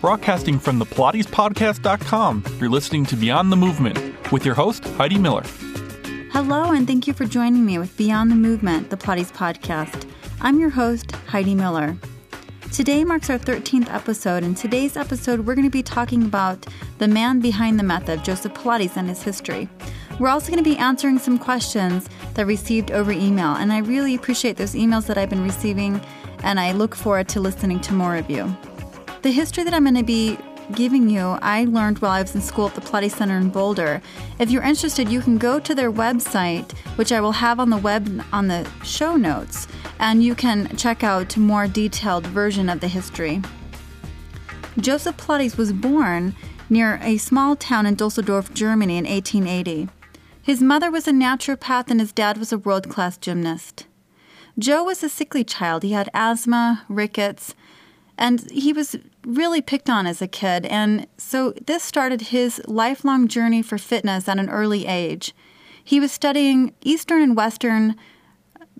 Broadcasting from the PilatesPodcast.com, you're listening to Beyond the Movement with your host, Heidi Miller. Hello, and thank you for joining me with Beyond the Movement, the Pilates podcast. I'm your host, Heidi Miller. Today marks our 13th episode, and today's episode, we're going to be talking about the man behind the method, Joseph Pilates, and his history. We're also going to be answering some questions that I received over email, and I really appreciate those emails that I've been receiving, and I look forward to listening to more of you. The history that I'm going to be giving you, I learned while I was in school at the Pilates Center in Boulder. If you're interested, you can go to their website, which I will have on the web on the show notes, and you can check out a more detailed version of the history. Joseph Pilates was born near a small town in Dusseldorf, Germany in 1880. His mother was a naturopath and his dad was a world class gymnast. Joe was a sickly child. He had asthma, rickets, and he was really picked on as a kid. And so this started his lifelong journey for fitness at an early age. He was studying Eastern and Western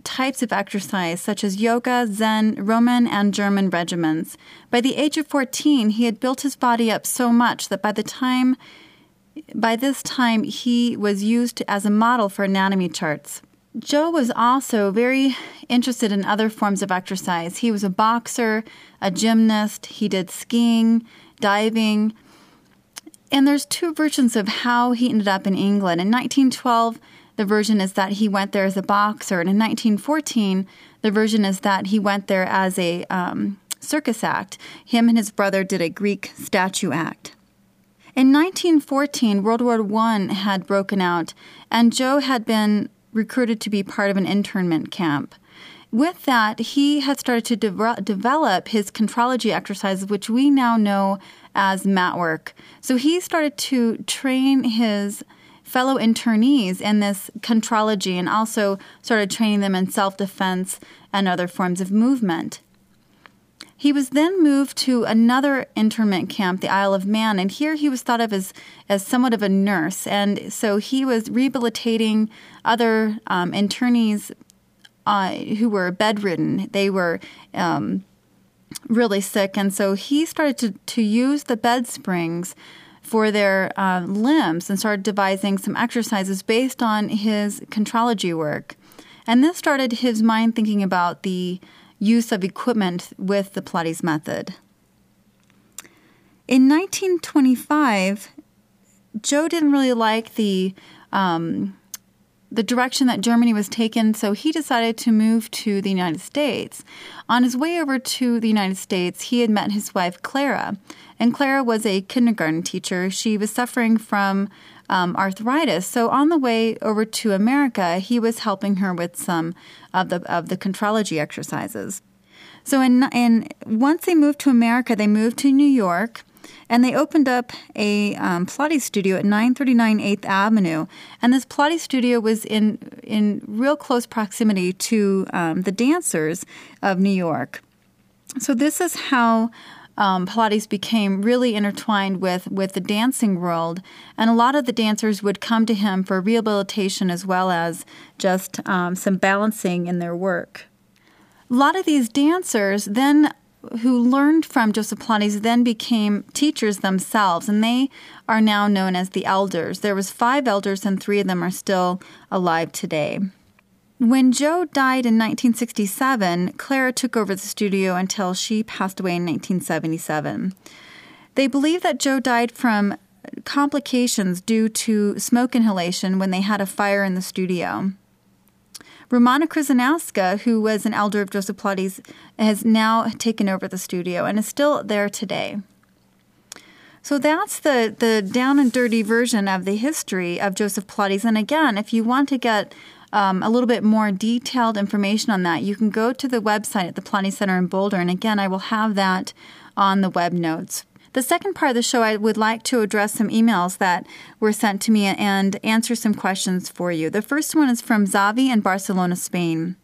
types of exercise, such as yoga, Zen, Roman, and German regimens. By the age of 14, he had built his body up so much that by the time by this time he was used as a model for anatomy charts. Joe was also very interested in other forms of exercise. He was a boxer, a gymnast, he did skiing, diving. And there's two versions of how he ended up in England. In 1912, the version is that he went there as a boxer, and in 1914, the version is that he went there as a um, circus act. Him and his brother did a Greek statue act. In 1914, World War I had broken out, and Joe had been recruited to be part of an internment camp. With that, he had started to de- develop his contrology exercises, which we now know as mat work. So he started to train his fellow internees in this contrology and also started training them in self defense and other forms of movement. He was then moved to another internment camp, the Isle of Man, and here he was thought of as, as somewhat of a nurse. And so he was rehabilitating other um, internees uh, who were bedridden. They were um, really sick, and so he started to, to use the bed springs for their uh, limbs and started devising some exercises based on his contrology work. And this started his mind thinking about the use of equipment with the Pilates method. In 1925, Joe didn't really like the um, the direction that Germany was taken, so he decided to move to the United States. On his way over to the United States, he had met his wife Clara, and Clara was a kindergarten teacher. She was suffering from um, arthritis. So on the way over to America, he was helping her with some of the of the contrology exercises. So in in once they moved to America, they moved to New York. And they opened up a um, Pilates studio at 939 8th Avenue. And this Pilates studio was in, in real close proximity to um, the dancers of New York. So, this is how um, Pilates became really intertwined with, with the dancing world. And a lot of the dancers would come to him for rehabilitation as well as just um, some balancing in their work. A lot of these dancers then who learned from Joseph Pilates then became teachers themselves, and they are now known as the elders. There was five elders, and three of them are still alive today. When Joe died in 1967, Clara took over the studio until she passed away in 1977. They believe that Joe died from complications due to smoke inhalation when they had a fire in the studio. Romana Kryzanowska, who was an elder of Joseph Pilates, has now taken over the studio and is still there today. So that's the, the down and dirty version of the history of Joseph Pilates. And again, if you want to get um, a little bit more detailed information on that, you can go to the website at the Pilates Center in Boulder. And again, I will have that on the web notes. The second part of the show, I would like to address some emails that were sent to me and answer some questions for you. The first one is from Zavi in Barcelona, Spain.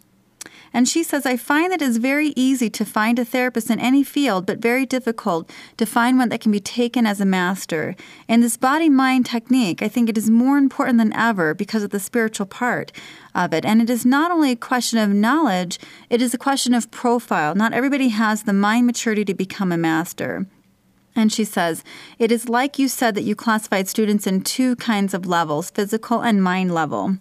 And she says, I find that it is very easy to find a therapist in any field, but very difficult to find one that can be taken as a master. In this body mind technique, I think it is more important than ever because of the spiritual part of it. And it is not only a question of knowledge, it is a question of profile. Not everybody has the mind maturity to become a master. And she says, It is like you said that you classified students in two kinds of levels physical and mind level.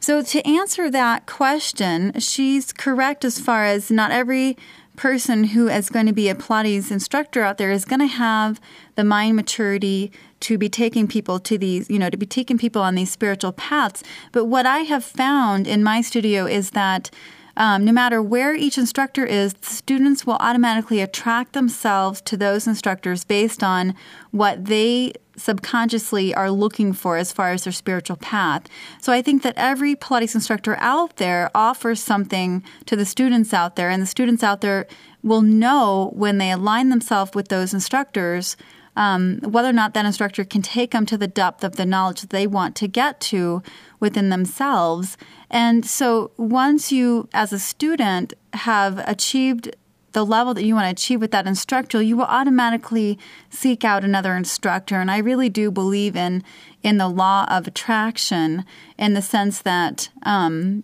So, to answer that question, she's correct as far as not every person who is going to be a Pilates instructor out there is going to have the mind maturity to be taking people to these, you know, to be taking people on these spiritual paths. But what I have found in my studio is that um, no matter where each instructor is, the students will automatically attract themselves to those instructors based on what they subconsciously are looking for as far as their spiritual path. So I think that every Pilates instructor out there offers something to the students out there, and the students out there will know when they align themselves with those instructors. Um, whether or not that instructor can take them to the depth of the knowledge that they want to get to within themselves. And so once you, as a student, have achieved the level that you want to achieve with that instructor, you will automatically seek out another instructor. And I really do believe in in the law of attraction in the sense that um,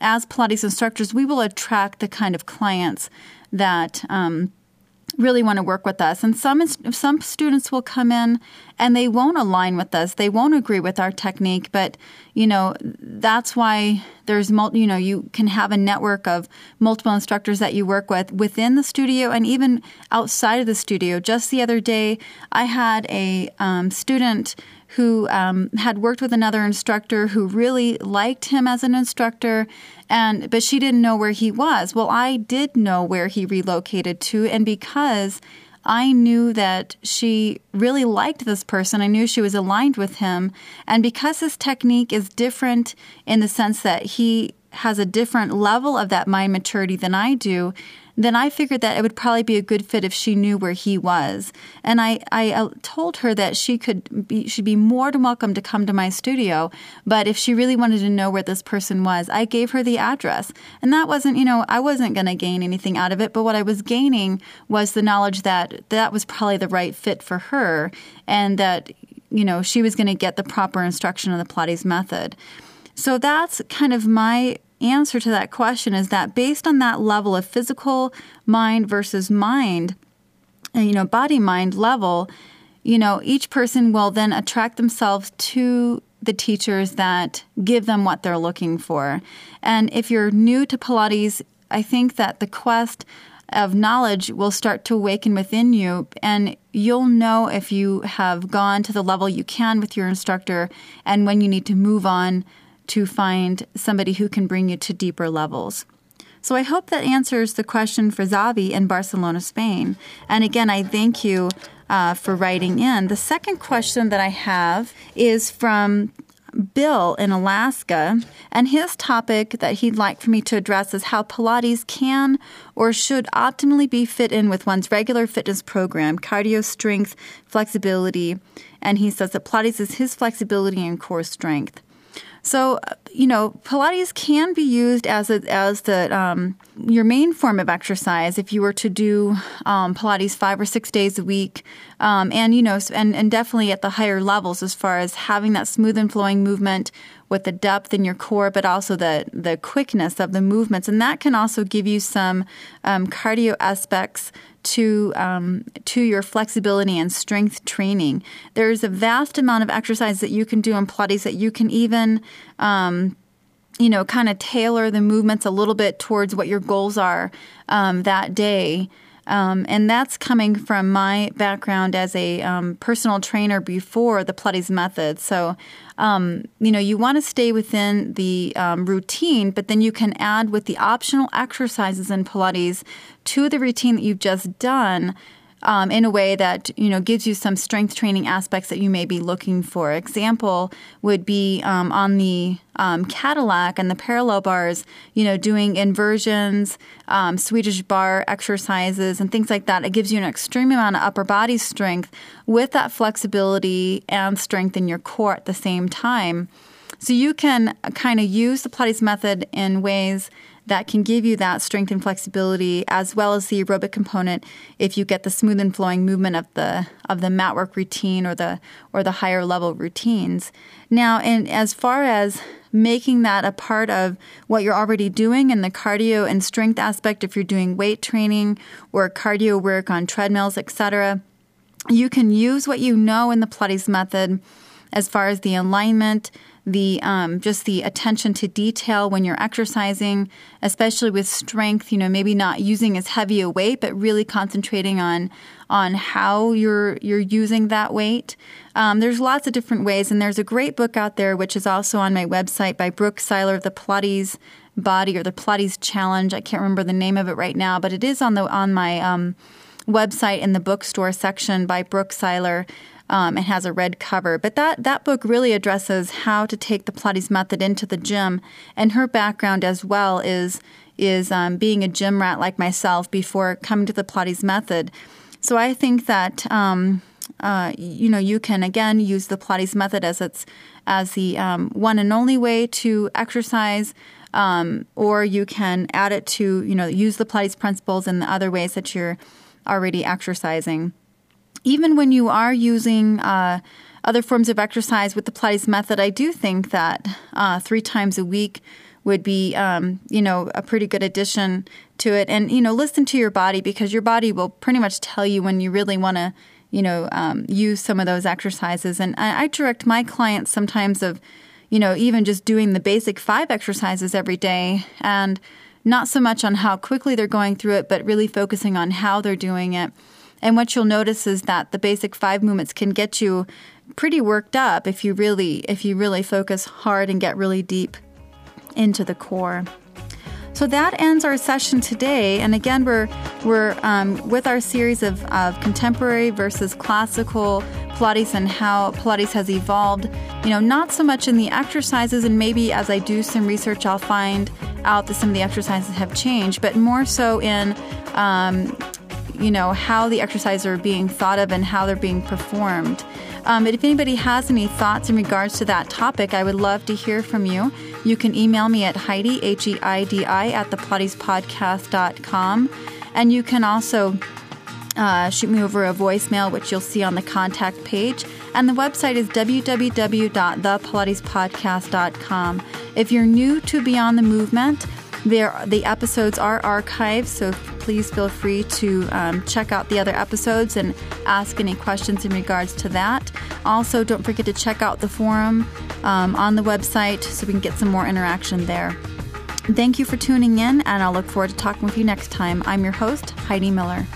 as Pilates instructors, we will attract the kind of clients that um, really want to work with us. And some some students will come in and they won't align with us. They won't agree with our technique, but you know, that's why there's you know, you can have a network of multiple instructors that you work with within the studio and even outside of the studio. Just the other day, I had a um, student who um, had worked with another instructor who really liked him as an instructor and but she didn't know where he was. Well, I did know where he relocated to, and because I knew that she really liked this person. I knew she was aligned with him. And because his technique is different in the sense that he has a different level of that mind maturity than I do, then I figured that it would probably be a good fit if she knew where he was. And I, I uh, told her that she could be, she'd be more than welcome to come to my studio. But if she really wanted to know where this person was, I gave her the address. And that wasn't, you know, I wasn't going to gain anything out of it. But what I was gaining was the knowledge that that was probably the right fit for her and that, you know, she was going to get the proper instruction on the Pilates method. So that's kind of my answer to that question is that based on that level of physical mind versus mind, uh, you know, body mind level, you know, each person will then attract themselves to the teachers that give them what they're looking for. And if you're new to Pilates, I think that the quest of knowledge will start to awaken within you, and you'll know if you have gone to the level you can with your instructor and when you need to move on to find somebody who can bring you to deeper levels. So I hope that answers the question for Zavi in Barcelona, Spain. And again, I thank you uh, for writing in. The second question that I have is from Bill in Alaska, and his topic that he'd like for me to address is how Pilates can or should optimally be fit in with one's regular fitness program, cardio, strength, flexibility. And he says that Pilates is his flexibility and core strength. So, you know, Pilates can be used as a, as the um, your main form of exercise if you were to do um, Pilates five or six days a week, um, and you know, and and definitely at the higher levels as far as having that smooth and flowing movement with the depth in your core, but also the the quickness of the movements, and that can also give you some um, cardio aspects to um, to your flexibility and strength training. There's a vast amount of exercise that you can do in Pilates that you can even um, you know, kind of tailor the movements a little bit towards what your goals are um, that day. Um, and that's coming from my background as a um, personal trainer before the Pilates method. So, um, you know, you want to stay within the um, routine, but then you can add with the optional exercises in Pilates to the routine that you've just done um, in a way that you know gives you some strength training aspects that you may be looking for. Example would be um, on the um, Cadillac and the parallel bars, you know, doing inversions, um, Swedish bar exercises, and things like that. It gives you an extreme amount of upper body strength with that flexibility and strength in your core at the same time. So you can kind of use the Pilates method in ways that can give you that strength and flexibility as well as the aerobic component if you get the smooth and flowing movement of the of the mat work routine or the or the higher level routines. Now, and as far as making that a part of what you're already doing in the cardio and strength aspect if you're doing weight training or cardio work on treadmills, etc. You can use what you know in the Pilates method as far as the alignment, the um, just the attention to detail when you're exercising, especially with strength. You know, maybe not using as heavy a weight, but really concentrating on on how you're you're using that weight. Um, there's lots of different ways, and there's a great book out there which is also on my website by Brooke Siler, the Pilates Body or the Pilates Challenge. I can't remember the name of it right now, but it is on the on my um, website in the bookstore section by Brooke Siler um, and has a red cover. But that, that book really addresses how to take the Pilates method into the gym. And her background as well is, is um, being a gym rat like myself before coming to the Pilates method. So I think that, um, uh, you know, you can again use the Pilates method as its as the um, one and only way to exercise. Um, or you can add it to, you know, use the Pilates principles in the other ways that you're already exercising even when you are using uh, other forms of exercise with the Pilates method, I do think that uh, three times a week would be, um, you know, a pretty good addition to it. And you know, listen to your body because your body will pretty much tell you when you really want to, you know, um, use some of those exercises. And I, I direct my clients sometimes of, you know, even just doing the basic five exercises every day and not so much on how quickly they're going through it, but really focusing on how they're doing it. And what you'll notice is that the basic five movements can get you pretty worked up if you really if you really focus hard and get really deep into the core. So that ends our session today. And again, we're we're um, with our series of, of contemporary versus classical Pilates and how Pilates has evolved. You know, not so much in the exercises, and maybe as I do some research, I'll find out that some of the exercises have changed, but more so in um, you know, how the exercises are being thought of and how they're being performed. Um, but if anybody has any thoughts in regards to that topic, I would love to hear from you. You can email me at Heidi, H E I D I, at thepilatespodcast.com. And you can also uh, shoot me over a voicemail, which you'll see on the contact page. And the website is www.thepilatespodcast.com. If you're new to Beyond the Movement, there, the episodes are archived, so please feel free to um, check out the other episodes and ask any questions in regards to that. Also, don't forget to check out the forum um, on the website so we can get some more interaction there. Thank you for tuning in, and I'll look forward to talking with you next time. I'm your host, Heidi Miller.